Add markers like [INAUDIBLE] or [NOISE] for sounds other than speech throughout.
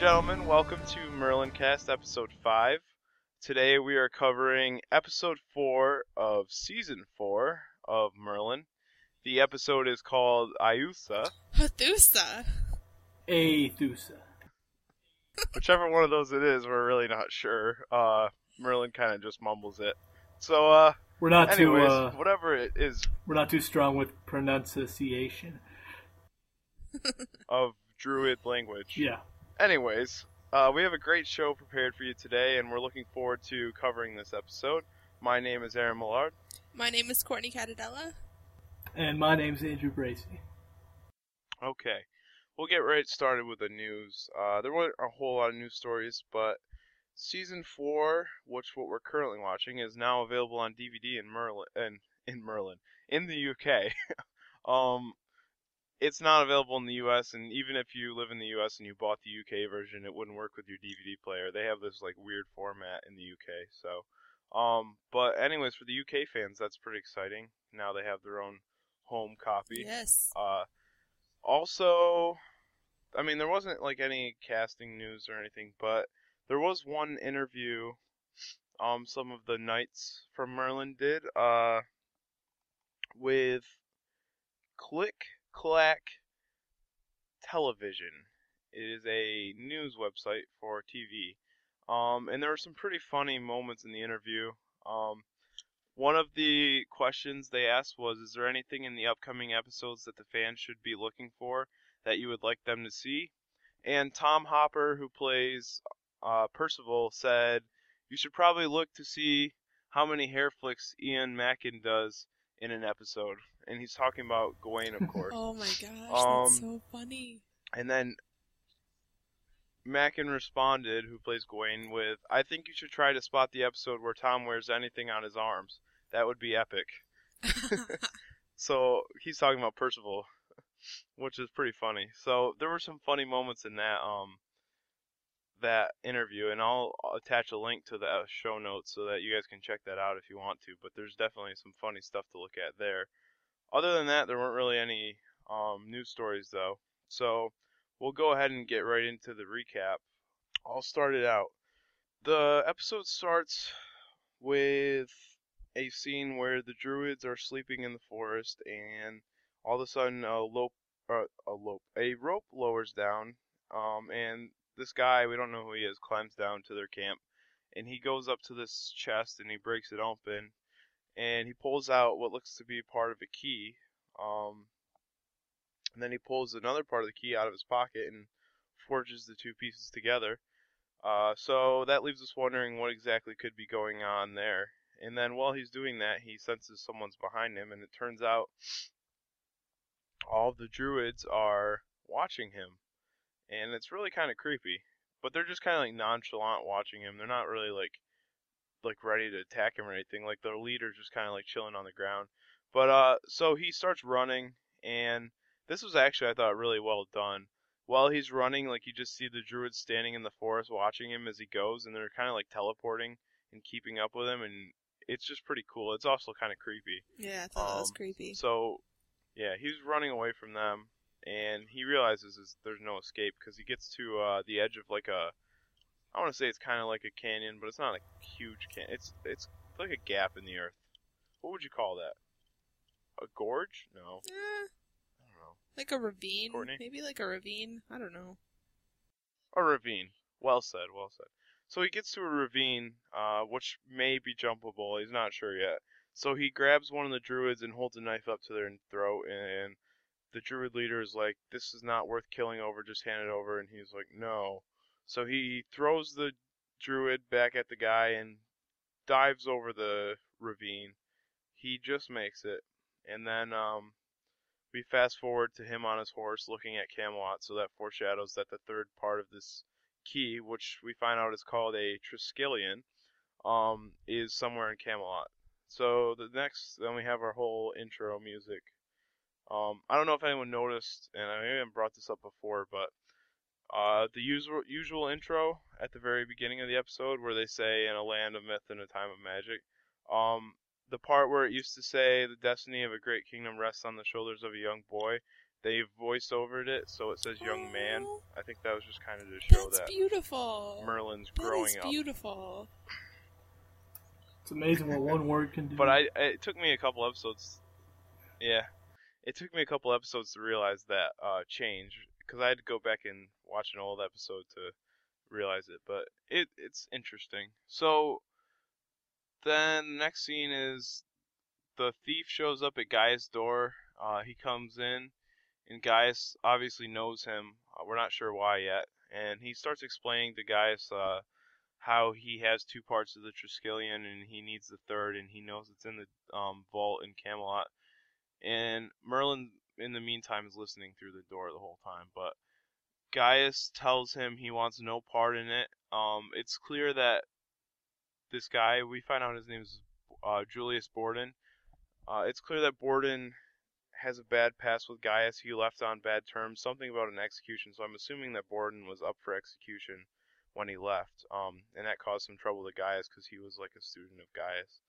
Ladies and gentlemen, welcome to Merlin Cast episode 5. Today we are covering episode 4 of season 4 of Merlin. The episode is called Ayusa. Hathusa. Aethusa. Whichever one of those it is, we're really not sure. Uh, Merlin kind of just mumbles it. So, uh, We're not anyways, too uh, whatever it is we're not too strong with pronunciation. [LAUGHS] of druid language. Yeah. Anyways, uh, we have a great show prepared for you today, and we're looking forward to covering this episode. My name is Aaron Millard. My name is Courtney Catadella. And my name is Andrew Bracy. Okay, we'll get right started with the news. Uh, there weren't a whole lot of news stories, but season four, which what we're currently watching, is now available on DVD in Merlin and in Merlin in the UK. [LAUGHS] um, it's not available in the US, and even if you live in the US and you bought the UK version, it wouldn't work with your DVD player. They have this like weird format in the UK, so. Um, but anyways, for the UK fans, that's pretty exciting. Now they have their own home copy. Yes. Uh, also, I mean, there wasn't like any casting news or anything, but there was one interview. Um, some of the knights from Merlin did. Uh, with Click Clack Television. It is a news website for TV. Um, and there were some pretty funny moments in the interview. Um, one of the questions they asked was, "Is there anything in the upcoming episodes that the fans should be looking for that you would like them to see?" And Tom Hopper, who plays uh, Percival, said, "You should probably look to see how many hair flicks Ian Macken does in an episode." And he's talking about Gawain, of [LAUGHS] course. Oh my gosh, Um, that's so funny. And then Macken responded, who plays Gawain, with, I think you should try to spot the episode where Tom wears anything on his arms. That would be epic. [LAUGHS] [LAUGHS] So he's talking about Percival, which is pretty funny. So there were some funny moments in that um that interview, and I'll attach a link to the show notes so that you guys can check that out if you want to. But there's definitely some funny stuff to look at there. Other than that, there weren't really any um, news stories though. So we'll go ahead and get right into the recap. I'll start it out. The episode starts with a scene where the druids are sleeping in the forest, and all of a sudden a lope, uh, a lope, a rope lowers down, um, and this guy we don't know who he is climbs down to their camp, and he goes up to this chest and he breaks it open, and he pulls out what looks to be part of a key, um, and then he pulls another part of the key out of his pocket and forges the two pieces together. Uh, so that leaves us wondering what exactly could be going on there. And then while he's doing that, he senses someone's behind him, and it turns out all the druids are watching him. And it's really kind of creepy. But they're just kind of like nonchalant watching him. They're not really like like ready to attack him or anything. Like the leader's just kind of like chilling on the ground. But uh, so he starts running, and this was actually I thought really well done. While he's running, like you just see the druids standing in the forest watching him as he goes, and they're kind of like teleporting and keeping up with him, and it's just pretty cool. It's also kind of creepy. Yeah, I thought that was Um, creepy. So, yeah, he's running away from them, and he realizes is there's no escape because he gets to uh, the edge of like a, I want to say it's kind of like a canyon, but it's not a huge canyon. It's it's like a gap in the earth. What would you call that? A gorge? No, Eh, I don't know. like a ravine. Courtney? Maybe like a ravine. I don't know. A ravine. Well said. Well said. So he gets to a ravine, uh, which may be jumpable. He's not sure yet. So he grabs one of the druids and holds a knife up to their throat, and the druid leader is like, "This is not worth killing over. Just hand it over." And he's like, "No." So he throws the druid back at the guy and dives over the ravine. He just makes it, and then um, we fast forward to him on his horse looking at Camelot. So that foreshadows that the third part of this key, which we find out is called a Triskelion, um, is somewhere in Camelot. So the next, then we have our whole intro music. Um, I don't know if anyone noticed, and I haven't brought this up before, but uh, the usual usual intro at the very beginning of the episode, where they say "in a land of myth and a time of magic," um, the part where it used to say "the destiny of a great kingdom rests on the shoulders of a young boy," they voiced over it, so it says young man. Aw, I think that was just kind of to show That's that beautiful. Merlin's That growing is up. beautiful. It's amazing what one word can do. But I, it took me a couple episodes. Yeah, it took me a couple episodes to realize that uh, change because I had to go back and watch an old episode to realize it. But it it's interesting. So then the next scene is the thief shows up at Gaius' door. Uh, he comes in, and Gaius obviously knows him. Uh, we're not sure why yet, and he starts explaining to Gaius. Uh, how he has two parts of the Triskelion and he needs the third, and he knows it's in the um, vault in Camelot. And Merlin, in the meantime, is listening through the door the whole time. But Gaius tells him he wants no part in it. Um, it's clear that this guy, we find out his name is uh, Julius Borden. Uh, it's clear that Borden has a bad past with Gaius. He left on bad terms, something about an execution. So I'm assuming that Borden was up for execution when he left, um, and that caused some trouble to Gaius because he was like a student of Gaius.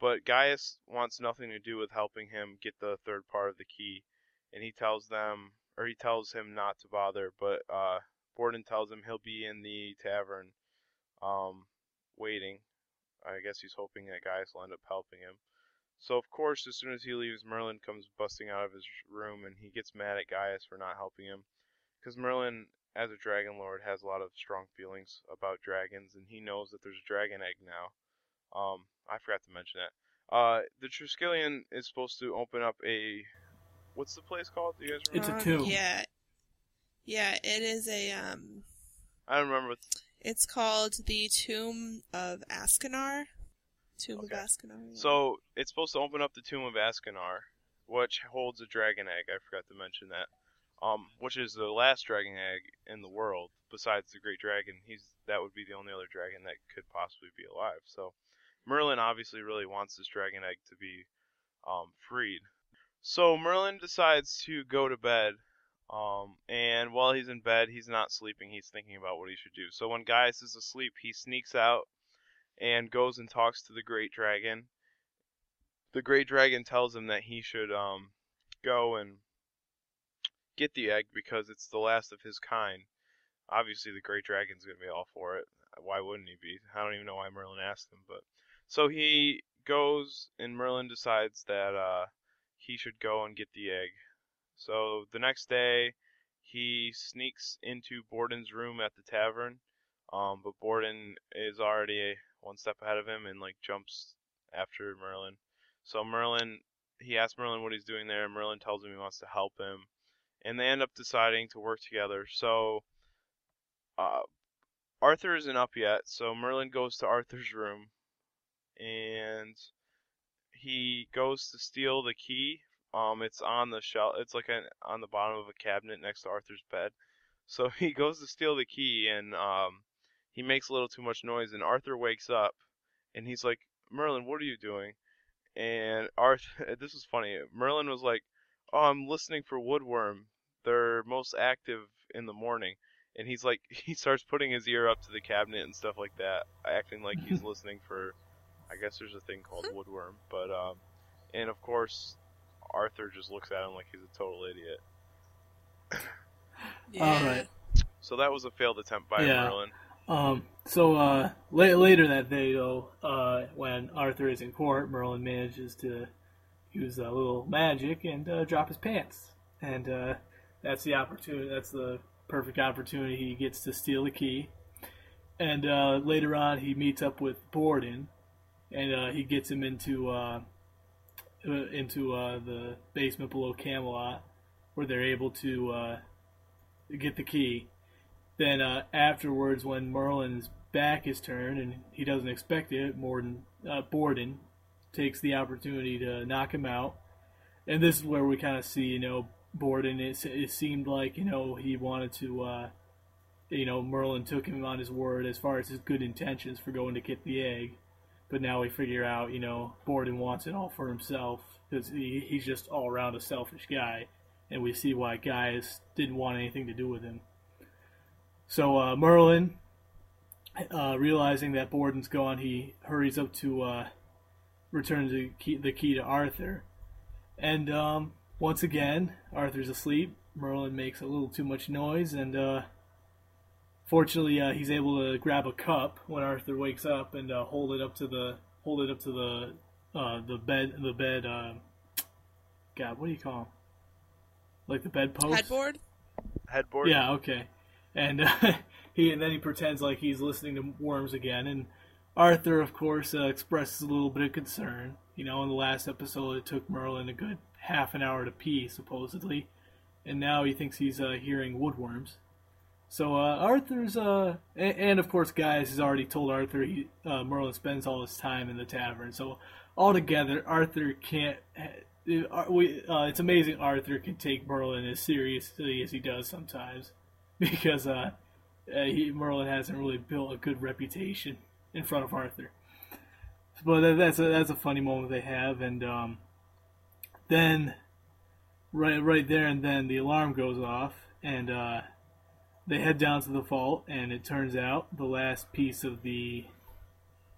But Gaius wants nothing to do with helping him get the third part of the key, and he tells them, or he tells him not to bother. But uh, Borden tells him he'll be in the tavern, um, waiting. I guess he's hoping that Gaius will end up helping him. So of course, as soon as he leaves, Merlin comes busting out of his room, and he gets mad at Gaius for not helping him, because Merlin as a dragon lord has a lot of strong feelings about dragons and he knows that there's a dragon egg now um i forgot to mention that uh the triskelion is supposed to open up a what's the place called do you guys remember? It's remember a Um, tomb. Yeah. Yeah, it is a um i don't remember it's called the Tomb of Ashkanar. Tomb Okay. of Ashkanar. yeah. so it's supposed to open up the tomb of Ashkanar which holds a dragon egg i forgot to mention that um which is the last dragon egg in the world besides the great dragon he's that would be the only other dragon that could possibly be alive so merlin obviously really wants this dragon egg to be um freed so merlin decides to go to bed um and while he's in bed he's not sleeping he's thinking about what he should do so when gaius is asleep he sneaks out and goes and talks to the great dragon the great dragon tells him that he should um go and get the egg because it's the last of his kind. Obviously, the great dragon's gonna be all for it. Why wouldn't he be? I don't even know why Merlin asked him, but so he goes and Merlin decides that uh he should go and get the egg. So the next day, he sneaks into Borden's room at the tavern. Um, but Borden is already one step ahead of him and like jumps after Merlin. So Merlin, he asks Merlin what he's doing there. and Merlin tells him he wants to help him, and they end up deciding to work together. So, uh, Arthur isn't up yet, so Merlin goes to Arthur's room, and he goes to steal the key. Um, it's on the shelf. It's like an, on the bottom of a cabinet next to Arthur's bed. [LAUGHS] So he goes to steal the key, and um, he makes a little too much noise, and Arthur wakes up, and he's like, Merlin, what are you doing? And Arthur, [LAUGHS] this is funny. Merlin was like, "Oh, I'm listening for woodworm. They're most active in the morning." And he's like, [LAUGHS] he starts putting his ear up to the cabinet and stuff like that, acting like he's listening for. I guess there's a thing called woodworm, but um, and of course, Arthur just looks at him like he's a total idiot. [LAUGHS] yeah. All right. So that was a failed attempt by Yeah. Merlin. Um, so uh, la- later that day, though, uh, when Arthur is in court, Merlin manages to use a little magic and uh, drop his pants, and uh, that's the opportunity. That's the perfect opportunity he gets to steal the key. And uh, later on, he meets up with Borden, and uh, he gets him into uh, uh, into uh, the basement below Camelot, where they're able to uh, get the key. Then uh, afterwards, when Merlin's back is turned and he doesn't expect it, Morden, Borden takes the opportunity to knock him out. And this is where we kind of see, you know, Borden. It, it seemed like, you know, he wanted to, you know, Merlin took him on his word as far as his good intentions for going to get the egg. But now we figure out, you know, Borden wants it all for himself because he, he's just all around a selfish guy. And we see why Gaius didn't want anything to do with him. So uh, Merlin, uh, realizing that Borden's gone, he hurries up to uh, return the key, the key to Arthur, and um, once again, Arthur's asleep. Merlin makes a little too much noise, and uh, fortunately, uh, he's able to grab a cup when Arthur wakes up and uh, hold it up to the hold it up to the uh, the bed the bed. Uh, God, what do you call call 'em? Like the bedpost? Headboard? Headboard. Yeah, okay. And uh, [LAUGHS] he and then he pretends like he's listening to Worms again, and Arthur, of course, uh, expresses a little bit of concern. You know, in the last episode, it took Merlin a good half an hour to pee, supposedly, and now he thinks he's uh, hearing woodworms. So uh, Arthur's, uh, and, and of course, Gaius has already told Arthur he uh, Merlin spends all his time in the tavern. So altogether, Arthur can't. Uh, we, uh, it's amazing Arthur can take Merlin as seriously as he does sometimes, [LAUGHS] because uh, uh, he, Merlin hasn't really built a good reputation in front of Arthur. But that- that's a, that's a funny moment they have, and um, then right right there and then the alarm goes off, and uh, they head down to the vault, and it turns out the last piece of the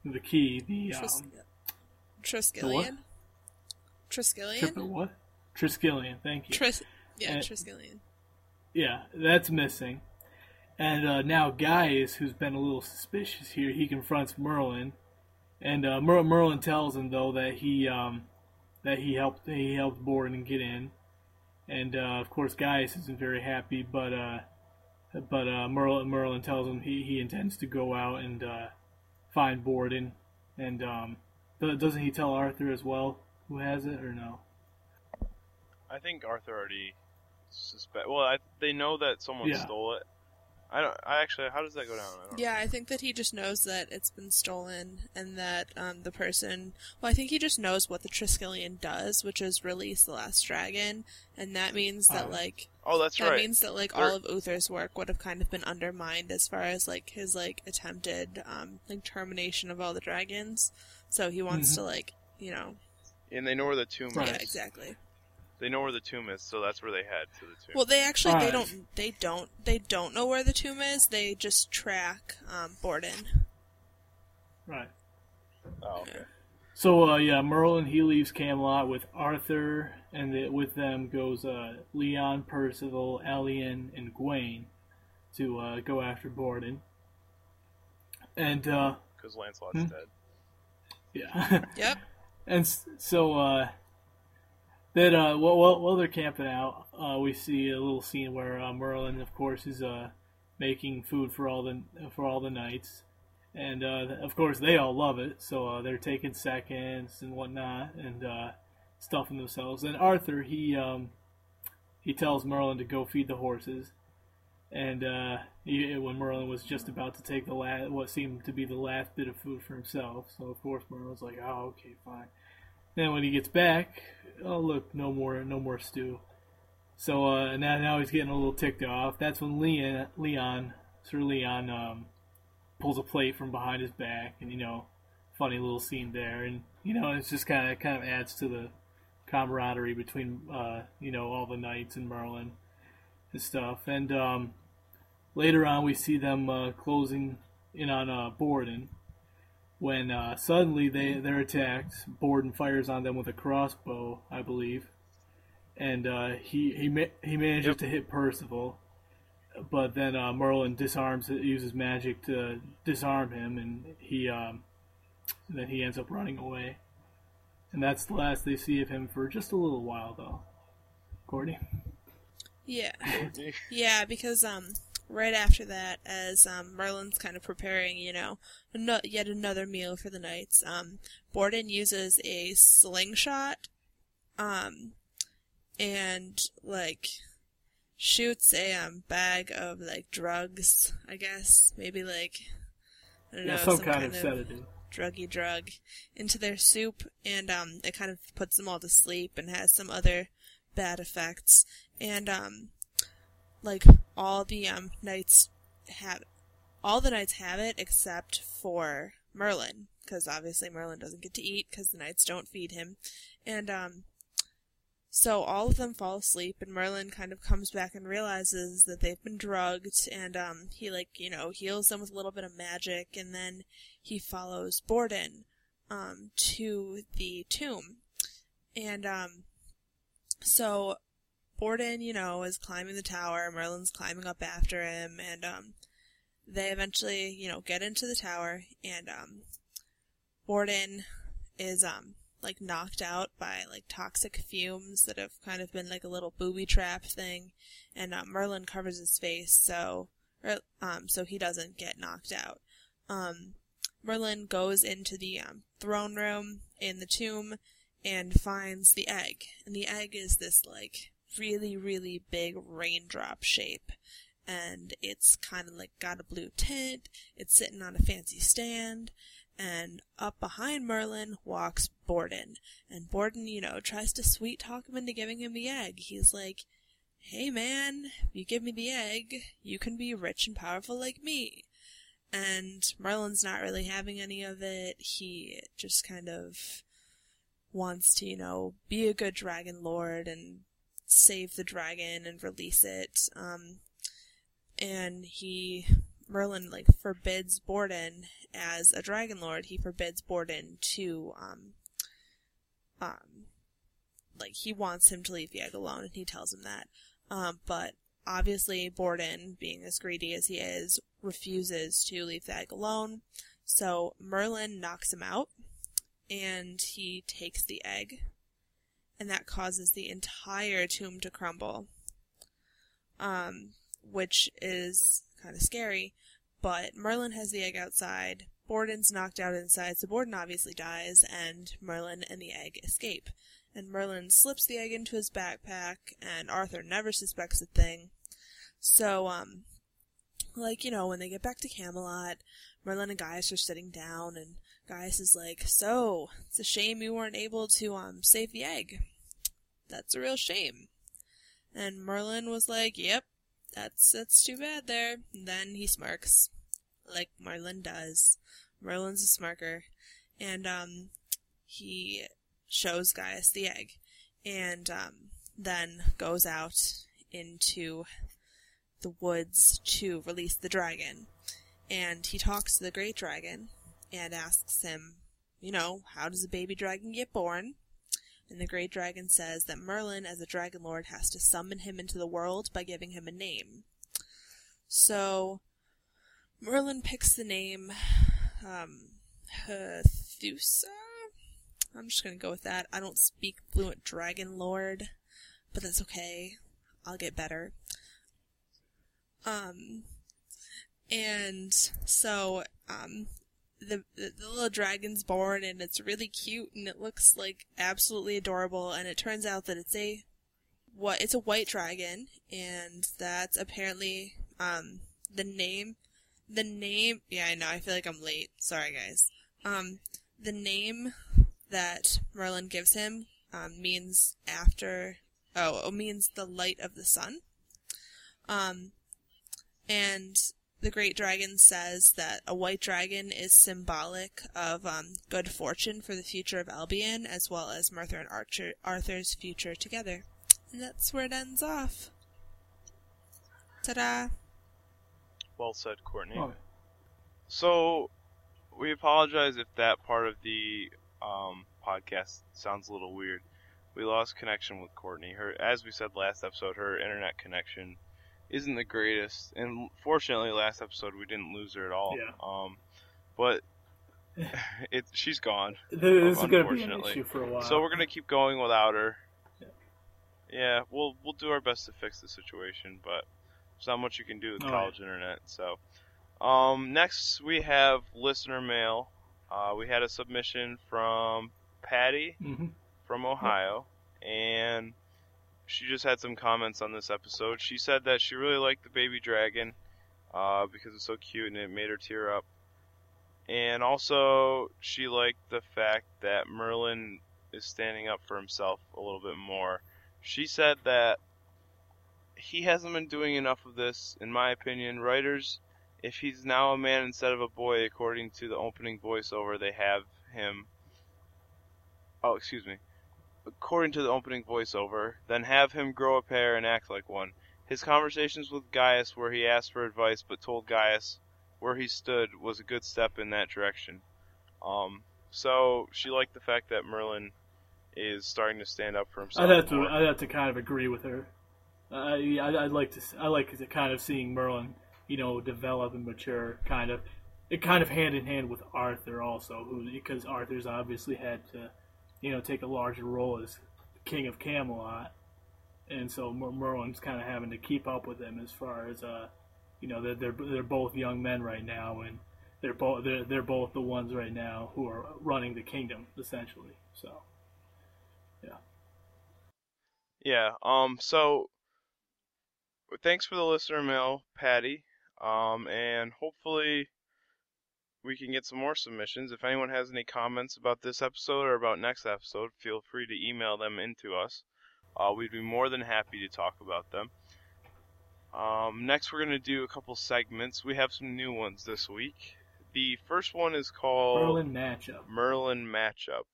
the key, the Tris- um, Triskelion? Triskelion? what? Triskelion. Thank you. Tris- yeah, Triskelion. Yeah, that's missing. And uh, now Gaius, who's been a little suspicious here, he confronts Merlin, and uh, Mer- Merlin tells him though that he um, that he helped he helped Borden get in, and uh, of course Gaius isn't very happy, but uh, but uh, Merlin Merlin tells him he, he intends to go out and uh, find Borden, and um, do- doesn't he tell Arthur as well who has it or no? I think Arthur already suspect. Well, I, they know that someone Yeah. stole it. I don't. I actually. How does that go down? I don't Yeah, I think that he just knows that it's been stolen and that um, the person. Well, I think he just knows what the Triskelion does, which is release the last dragon, and that means that Oh. like Oh, that's that right. That means that like They're- all of Uther's work would have kind of been undermined as far as like his like attempted um like termination of all the dragons. So he wants Mhm. to like you know and they know where the tomb Right. yeah exactly. They know where the tomb is, so that's where they head to the tomb. Well, they actually they don't they don't they don't know where the tomb is. They just track um Borden. Right. oh, okay. So uh, yeah, Merlin he leaves Camelot with Arthur, and the, with them goes uh, Leon, Percival, Elyan, and Gawain to uh, go after Borden. And uh, Because Lancelot's Hmm? dead. yeah, [LAUGHS] [LAUGHS] Yep. and so uh, then uh, while, while while they're camping out, uh, we see a little scene where uh, Merlin, of course, is uh, making food for all the for all the knights, and uh, of course they all love it. So uh, they're taking seconds and whatnot, and uh, stuffing themselves. And Arthur, he um, he tells Merlin to go feed the horses, and uh, he, when Merlin was just about to take the last, what seemed to be the last bit of food for himself, so of course Merlin's like, "Oh, okay, fine." Then when he gets back, oh look, no more, no more stew. So uh, now, now he's getting a little ticked off. That's when Leon, Leon, Sir Leon, um, pulls a plate from behind his back, and you know, funny little scene there, and you know, it's just kind of kind of adds to the camaraderie between uh, you know all the knights and Merlin and stuff. And um, later on, we see them uh, closing in on uh, Borden when uh, suddenly they they're attacked. Borden fires on them with a crossbow, I believe, and uh, he he ma- he manages Yep. to hit Percival. But then uh, Merlin disarms, uses magic to disarm him, and he um, then he ends up running away. And that's the last they see of him for just a little while, though. Courtney. Yeah. Yeah, because um right after that, as um Merlin's kind of preparing, you know, ano- yet another meal for the knights, um Borden uses a slingshot, um, and like shoots a um bag of like drugs, I guess, maybe like I don't Yeah, know, some, kind, of sedative. druggy drug into their soup and um it kind of puts them all to sleep and has some other bad effects. And um like all the um knights have all the knights have it except for Merlin because obviously Merlin doesn't get to eat because the knights don't feed him. And um so all of them fall asleep and Merlin kind of comes back and realizes that they've been drugged and um he like you know heals them with a little bit of magic and then he follows Borden um, to the tomb. And um, so Borden, you know, is climbing the tower. Merlin's climbing up after him, and um, they eventually, you know, get into the tower, and um, Borden is um like knocked out by like toxic fumes that have kind of been like a little booby trap thing, and uh, Merlin covers his face so or, um so he doesn't get knocked out. Um, Merlin goes into the um, throne room in the tomb and finds the egg, and the egg is this like really really big raindrop shape and it's kind of like got a blue tint. It's sitting on a fancy stand, and up behind Merlin walks Borden. And Borden, you know, tries to sweet talk him into giving him the egg. He's like, Hey man, if you give me the egg, you can be rich and powerful like me. And Merlin's not really having any of it. He just kind of wants to, you know, be a good dragon lord and save the dragon and release it. Um, and he Merlin like forbids Borden as a Dragon Lord. He forbids Borden to um um like he wants him to leave the egg alone, and he tells him that. Um, but obviously Borden, being as greedy as he is, refuses to leave the egg alone. So Merlin knocks him out, and he takes the egg, and that causes the entire tomb to crumble. Um, which is kind of scary. But Merlin has the egg outside. Borden's knocked out inside, so Borden obviously dies, and Merlin and the egg escape. And Merlin slips the egg into his backpack, and Arthur never suspects a thing. So, um, like, you know, when they get back to Camelot, Merlin and Gaius are sitting down, and Gaius is like, So, it's a shame you weren't able to, um, save the egg. That's a real shame. And Merlin was like, Yep, that's that's too bad there. And then he smirks, like Merlin does. Merlin's a smirker, and um, he shows Gaius the egg, and um, then goes out into the woods to release the dragon. And he talks to the great dragon and asks him, you know, how does a baby dragon get born? And the great dragon says that Merlin, as a dragon lord, has to summon him into the world by giving him a name. So, Merlin picks the name, um, Hethusa? I'm just gonna go with that. I don't speak fluent dragon lord, but that's okay. I'll get better. Um, and so, um, the, the, little dragon's born and it's really cute and it looks like absolutely adorable and it turns out that it's a what it's a white dragon and that's apparently um the name the name yeah I know I feel like I'm late. Sorry guys. Um the name that Merlin gives him um, means after oh it means the light of the sun. Um and the great dragon says that a white dragon is symbolic of um, good fortune for the future of Albion, as well as Merthyr and Archer, Arthur's future together. And that's where it ends off. Ta-da! Well said, Courtney. Oh, So, we apologize if that part of the um, podcast sounds a little weird. We lost connection with Courtney. Her, as we said last episode, her internet connection isn't the greatest, and fortunately, last episode we didn't lose her at all. Yeah. Um, but [SIGHS] it she's gone. this is going to be an issue for a while. So we're gonna keep going without her. Yeah. Yeah, we'll we'll do our best to fix the situation, but there's not much you can do with Oh, college internet. So, um, next we have listener mail. Uh, we had a submission from Patty hmm from Ohio, and she just had some comments on this episode. She said that she really liked the baby dragon uh, because it's so cute and it made her tear up. And also, she liked the fact that Merlin is standing up for himself a little bit more. She said that he hasn't been doing enough of this, in my opinion. Writers, if he's now a man instead of a boy, according to the opening voiceover, they have him. Oh, excuse me according to the opening voiceover, then have him grow a pair and act like one. His conversations with Gaius, where he asked for advice but told Gaius where he stood, was a good step in that direction. Um, so she liked the fact that Merlin is starting to stand up for himself. I'd have to. I'd have to kind of agree with her. Uh, I'd, I'd like to s- I like to kind of seeing Merlin, you know, develop and mature, kind of. It kind of hand in hand with Arthur also, who because Arthur's obviously had to, you know, take a larger role as king of Camelot, and so Mer- Merlin's kind of having to keep up with him as far as uh, you know, they're they're, they're both young men right now, and they're both they're, they're both the ones right now who are running the kingdom essentially. So. Yeah. Yeah. Um. So, thanks for the listener mail, Patty. Um. And hopefully, we can get some more submissions. If anyone has any comments about this episode or about next episode, feel free to email them into us. Uh, we'd be more than happy to talk about them. Um, next, we're going to do a couple segments. We have some new ones this week. The first one is called Merlin matchup. Merlin matchup.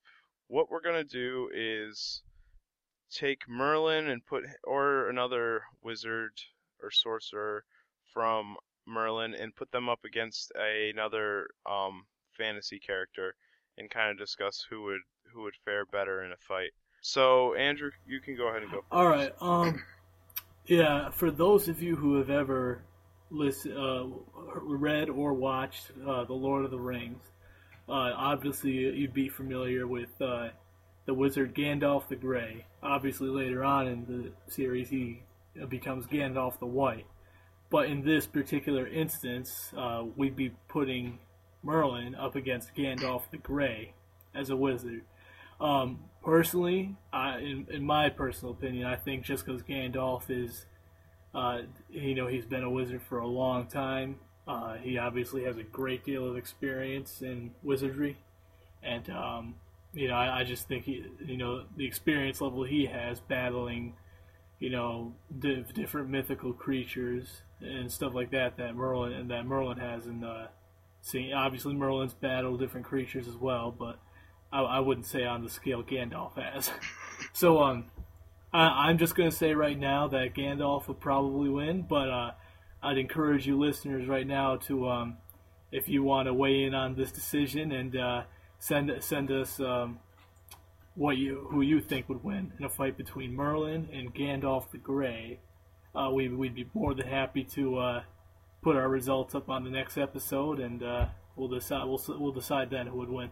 What we're gonna do is take Merlin and put or another wizard or sorcerer from Merlin and put them up against another um, fantasy character and kind of discuss who would who would fare better in a fight. So Andrew, you can go ahead and go. First. All right. Um, yeah. For those of you who have ever listen, uh, read or watched uh, the Lord of the Rings, uh, obviously you'd be familiar with uh, the wizard Gandalf the Grey. Obviously, later on in the series, he becomes Gandalf the White. But in this particular instance, uh, we'd be putting Merlin up against Gandalf the Grey as a wizard. Um, personally, I, in, in my personal opinion, I think just because Gandalf is, uh, you know, he's been a wizard for a long time. Uh, he obviously has a great deal of experience in wizardry, and um, you know, I, I just think he, you know, the experience level he has battling, you know, di- different mythical creatures and stuff like that that Merlin and that Merlin has in the. See, obviously Merlin's battled different creatures as well, but I, I wouldn't say on the scale Gandalf has. [LAUGHS] so um, I, I'm just gonna say right now that Gandalf would probably win, but uh, I'd encourage you listeners right now to um, if you want to weigh in on this decision and uh, send send us um, what you who you think would win in a fight between Merlin and Gandalf the Grey. Uh, we we'd be more than happy to uh, put our results up on the next episode, and uh, we'll decide we'll we'll decide then who would win.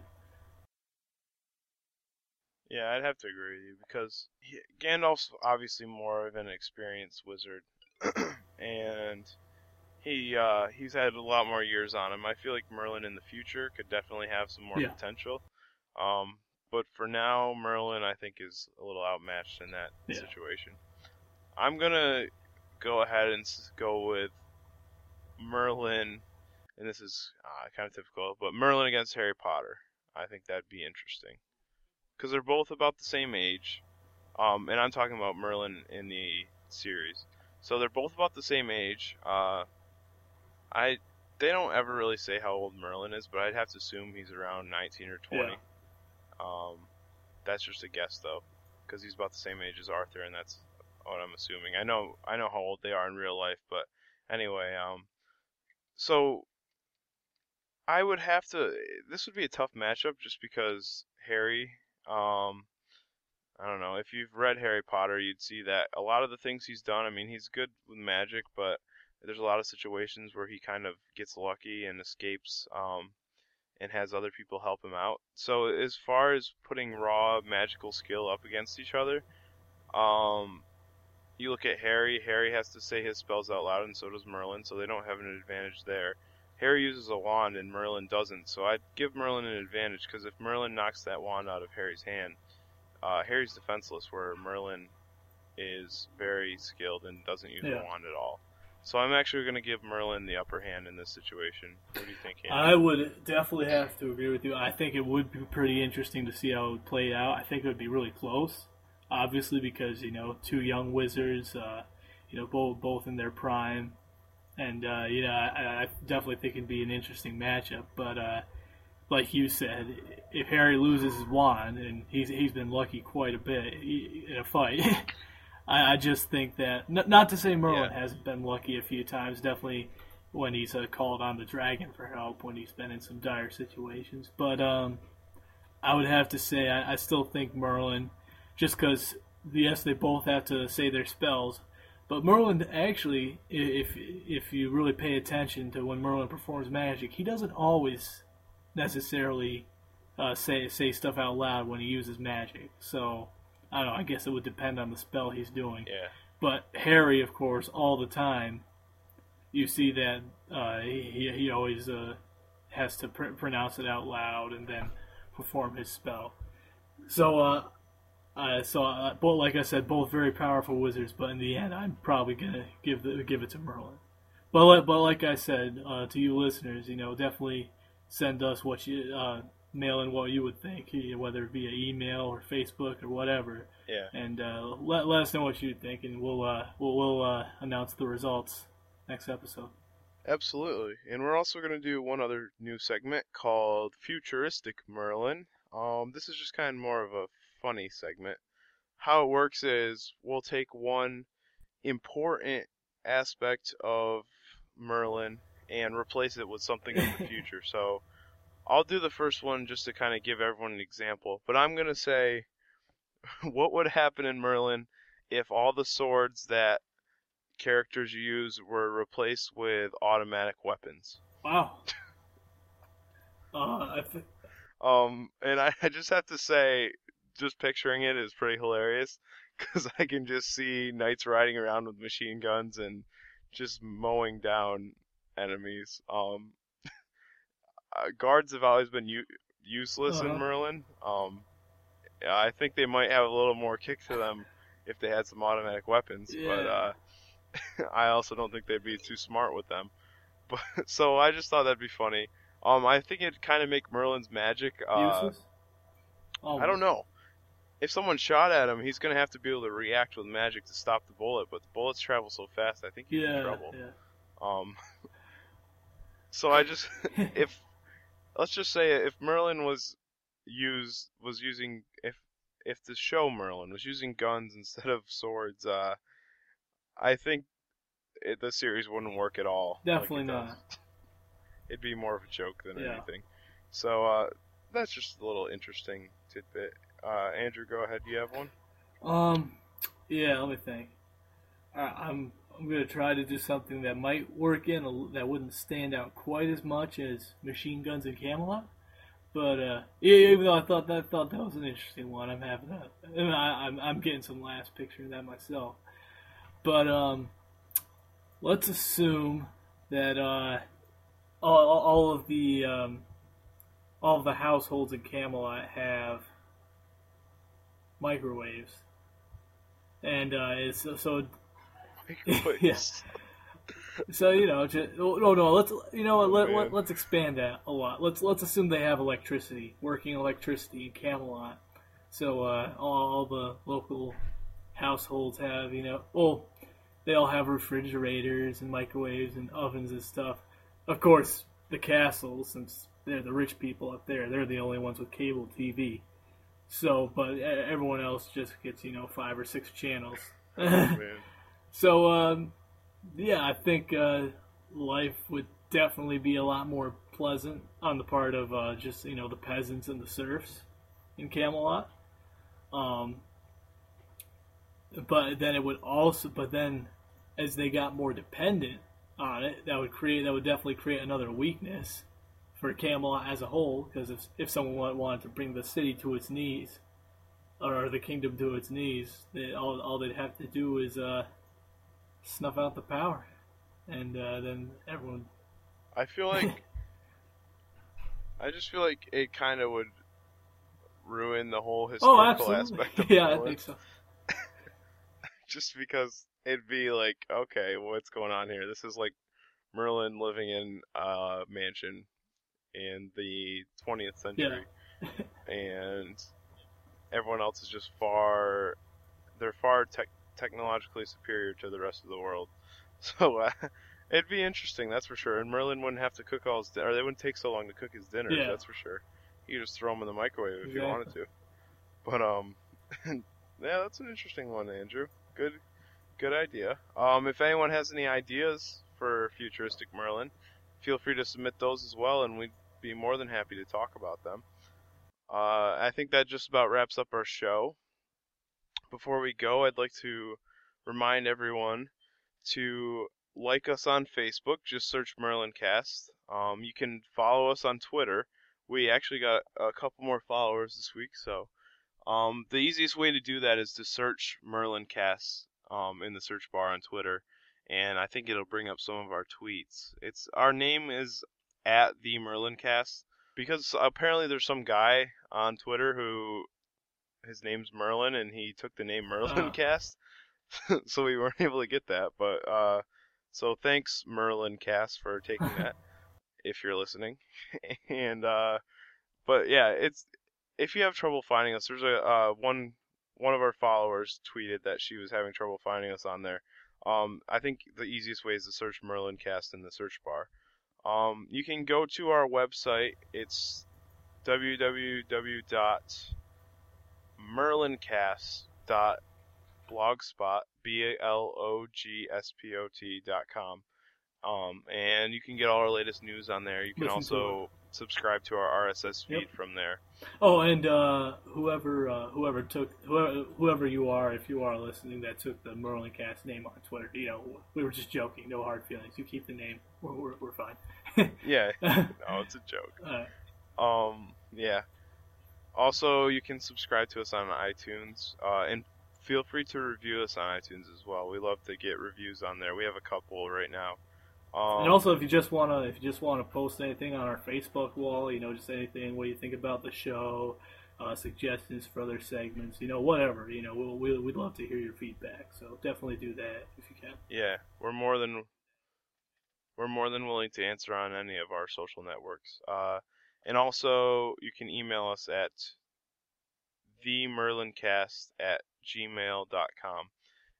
Yeah, I'd have to agree with you because he, Gandalf's obviously more of an experienced wizard, [CLEARS THROAT] and he uh, he's had a lot more years on him. I feel like Merlin in the future could definitely have some more Yeah. potential. Um, but for now, Merlin I think is a little outmatched in that Yeah. situation. I'm gonna go ahead and go with Merlin, and this is uh, kind of typical, but Merlin against Harry Potter. I think that'd be interesting because they're both about the same age. Um, and I'm talking about Merlin in the series. So they're both about the same age. Uh, I they don't ever really say how old Merlin is, but I'd have to assume he's around 19 or 20. Yeah. Um, that's just a guess though, because he's about the same age as Arthur, and that's what I'm assuming. I know I know how old they are in real life, but anyway, um, so I would have to. This would be a tough matchup just because Harry. Um, I don't know. If you've read Harry Potter, you'd see that a lot of the things he's done. I mean, he's good with magic, but there's a lot of situations where he kind of gets lucky and escapes, um, and has other people help him out. So as far as putting raw magical skill up against each other, um, you look at Harry. Harry has to say his spells out loud, and so does Merlin. So they don't have an advantage there. Harry uses a wand and Merlin doesn't, so I'd give Merlin an advantage because if Merlin knocks that wand out of Harry's hand, uh, Harry's defenseless, where Merlin is very skilled and doesn't use Yeah. a wand at all. So I'm actually going to give Merlin the upper hand in this situation. What do you think, Andrew? I would definitely have to agree with you. I think it would be pretty interesting to see how it would play out. I think it would be really close, obviously, because you know two young wizards, uh, you know both both in their prime, and uh, you know I, I definitely think it'd be an interesting matchup. But uh, like you said, if Harry loses his wand, and he's he's been lucky quite a bit in a fight. [LAUGHS] I, I just think that n- not to say Merlin Yeah. hasn't been lucky a few times. Definitely when he's uh, called on the dragon for help when he's been in some dire situations. But um, I would have to say I, I still think Merlin, just because yes, they both have to say their spells, but Merlin actually, if if you really pay attention to when Merlin performs magic, he doesn't always necessarily uh, say say stuff out loud when he uses magic. So I don't know. I guess it would depend on the spell he's doing. Yeah. But Harry, of course, all the time, you see that uh, he he always uh, has to pr- pronounce it out loud and then perform his spell. So uh, so, uh, both, like I said, both very powerful wizards, but in the end, I'm probably gonna give the, give it to Merlin. But but like I said uh, to you listeners, you know, definitely send us what you uh, mail in what you would think, whether it via email or Facebook or whatever. Yeah. And uh, let let us know what you think, and we'll uh, we'll, we'll uh, announce the results next episode. Absolutely. And we're also going to do one other new segment called Futuristic Merlin. Um, this is just kind of more of a funny segment. How it works is we'll take one important aspect of Merlin and replace it with something of the [LAUGHS] future. so I'll do the first one just to kind of give everyone an example. But I'm going to say [LAUGHS] what would happen in Merlin if all the swords that characters use were replaced with automatic weapons? Wow. uh, I th- um, and I, [LAUGHS] I just have to say, just picturing it is pretty hilarious because I can just see knights riding around with machine guns and just mowing down enemies. Um, [LAUGHS] uh, guards have always been u- useless Uh-huh. in Merlin. Um, I think they might have a little more kick to them if they had some automatic weapons, but uh, [LAUGHS] I also don't think they'd be too smart with them. [LAUGHS] But so I just thought that'd be funny. Um, I think it'd kind of make Merlin's magic. Uh, useless. Oh, I don't know. If someone shot at him, he's gonna have to be able to react with magic to stop the bullet. But the bullets travel so fast, I think he's in trouble. yeah. Um. [LAUGHS] So I just [LAUGHS] if let's just say if Merlin was use was using if if the show Merlin was using guns instead of swords, uh, I think it, the series wouldn't work at all. like it Definitely does. not. [LAUGHS] It'd be more of a joke than Yeah. anything. So uh, that's just a little interesting tidbit. Uh, Andrew, go ahead. Do you have one? Um, yeah. Let me think. I'm I'm gonna try to do something that might work in a, that wouldn't stand out quite as much as machine guns and Camelot. But uh, yeah, even though I thought that thought that was an interesting one, I'm having a, I I'm I'm getting some last picture of that myself. But um, let's assume that uh, all all of the um, all of the households in Camelot have microwaves, and uh, it's so Yes. [LAUGHS] so you know just, oh, no no let's you know what let, man. let, let's expand that a lot. Let's let's assume they have electricity working electricity in Camelot. So uh, all, all the local households have you know well they all have refrigerators and microwaves and ovens and stuff. Of course the castles since they're the rich people up there they're the only ones with cable TV so but everyone else just gets you know five or six channels [LAUGHS] Man. [LAUGHS] so, um, yeah, I think uh, life would definitely be a lot more pleasant on the part of uh, just you know the peasants and the serfs in Camelot. Um, but then it would also, but then as they got more dependent on it, that would create that would definitely create another weakness for Camelot as a whole. Because if if someone wanted to bring the city to its knees, or the kingdom to its knees, they, all all they'd have to do is uh, snuff out the power, and uh, then everyone. I feel like [LAUGHS] I just feel like it kind of would ruin the whole Oh, historical absolutely. aspect of [LAUGHS] it. yeah, I think so. [LAUGHS] just because it'd be like, okay, what's going on here? This is like Merlin living in a mansion in the 20th century, [LAUGHS] and everyone else is just far, they're far tech technologically superior to the rest of the world. [LAUGHS] So uh, it'd be interesting, that's for sure. And Merlin wouldn't have to cook all his dinner, or they wouldn't take so long to cook his dinners, Yeah. that's for sure. You just throw them in the microwave if you wanted to. But um, [LAUGHS] yeah, that's an interesting one, Andrew. Good, good idea. Um, if anyone has any ideas for futuristic Merlin, feel free to submit those as well, and we'd be more than happy to talk about them. Uh, I think that just about wraps up our show. Before we go, I'd like to remind everyone to like us on Facebook. Just search Merlincast. Um, you can follow us on Twitter. We actually got a couple more followers this week, so um, the easiest way to do that is to search Merlincast um, in the search bar on Twitter, and I think it'll bring up some of our tweets. It's our name is at the Merlincast because apparently there's some guy on Twitter who his name's Merlin and he took the name Merlincast, [LAUGHS] [LAUGHS] so we weren't able to get that. But uh, so thanks Merlincast for taking [LAUGHS] that if you're listening, and uh, but yeah, it's if you have trouble finding us, there's a uh, one one of our followers tweeted that she was having trouble finding us on there. Um, I think the easiest way is to search Merlincast in the search bar. Um, you can go to our website. It's www.merlincast.blogspot b a l o g s p o t dot com. Um, and you can get all our latest news on there. You can Listen to also subscribe to our RSS feed Yep. from there. Oh, and uh, whoever uh, whoever took whoever, whoever you are, if you are listening, that took the Merlin Cast name on Twitter. You know, we were just joking. No hard feelings. You keep the name. We're we're, we're fine. [LAUGHS] Yeah, [LAUGHS] no, it's a joke. uh, Um, yeah. Also, you can subscribe to us on iTunes, uh, and feel free to review us on iTunes as well. We love to get reviews on there. We have a couple right now. Um, and also, if you just wanna if you just wanna post anything on our Facebook wall, you know, just anything what you think about the show, uh, suggestions for other segments, you know, whatever, you know, we'll, we'll, we'd love to hear your feedback. So definitely do that if you can. yeah, we're more than we're more than willing to answer on any of our social networks. Uh, and also, you can email us at themerlincast at gmail.com.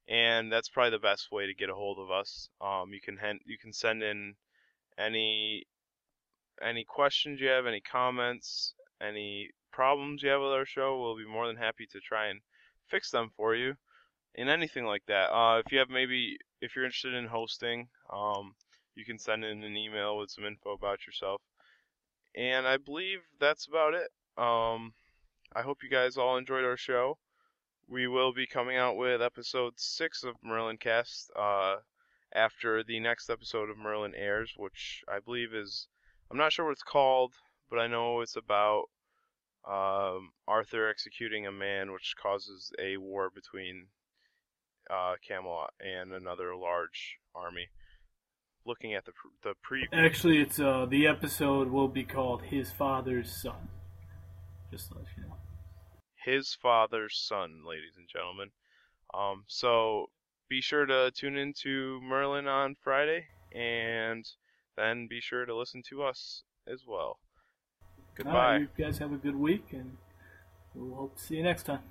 And that's probably the best way to get a hold of us. Um, you can hen- you can send in any any questions you have, any comments, any problems you have with our show. We'll be more than happy to try and fix them for you, and anything like that. Uh, if you have maybe if you're interested in hosting, um, you can send in an email with some info about yourself. And I believe that's about it. Um, I hope you guys all enjoyed our show. We will be coming out with episode six of Merlin Cast uh, after the next episode of Merlin airs, which I believe is I'm not sure what it's called, but I know it's about um, Arthur executing a man, which causes a war between uh, Camelot and another large army. Looking at the the preview. Actually, it's uh, the episode will be called "His Father's Son." Just let you know. his father's son, ladies and gentlemen. Um, so be sure to tune in to Merlin on Friday, and then be sure to listen to us as well. Goodbye. right, you guys have a good week, and we'll hope to see you next time.